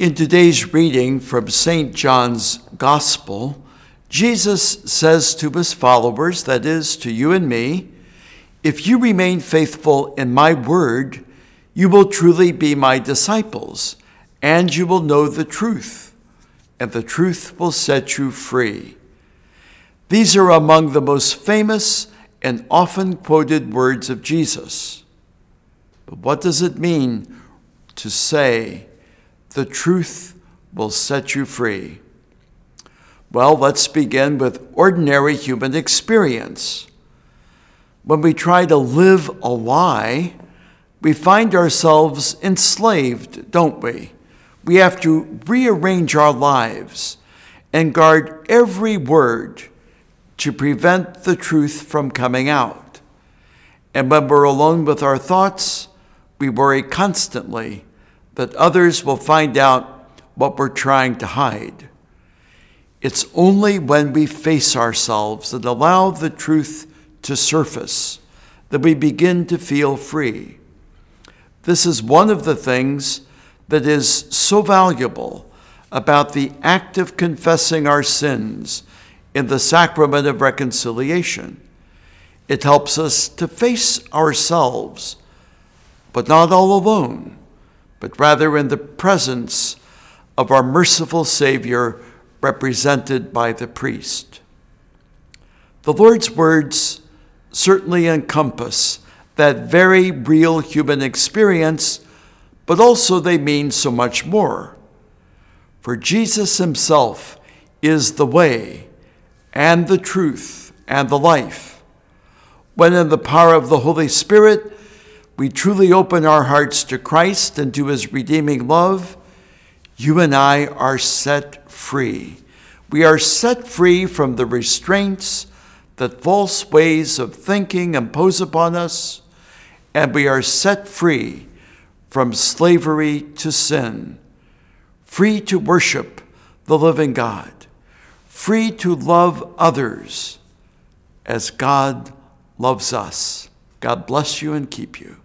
In today's reading from St. John's Gospel, Jesus says to his followers, that is, to you and me, if you remain faithful in my word, you will truly be my disciples, and you will know the truth, and the truth will set you free. These are among the most famous and often quoted words of Jesus. But what does it mean to say, the truth will set you free. Well, let's begin with ordinary human experience. When we try to live a lie, we find ourselves enslaved, don't we? We have to rearrange our lives and guard every word to prevent the truth from coming out. And when we're alone with our thoughts, we worry constantly that others will find out what we're trying to hide. It's only when we face ourselves and allow the truth to surface that we begin to feel free. This is one of the things that is so valuable about the act of confessing our sins in the sacrament of reconciliation. It helps us to face ourselves, but not all alone but rather in the presence of our merciful Savior represented by the priest. The Lord's words certainly encompass that very real human experience, but also they mean so much more. For Jesus himself is the way and the truth and the life. When in the power of the Holy Spirit, we truly open our hearts to Christ and to his redeeming love, you and I are set free. We are set free from the restraints that false ways of thinking impose upon us, and we are set free from slavery to sin, free to worship the living God, free to love others as God loves us. God bless you and keep you.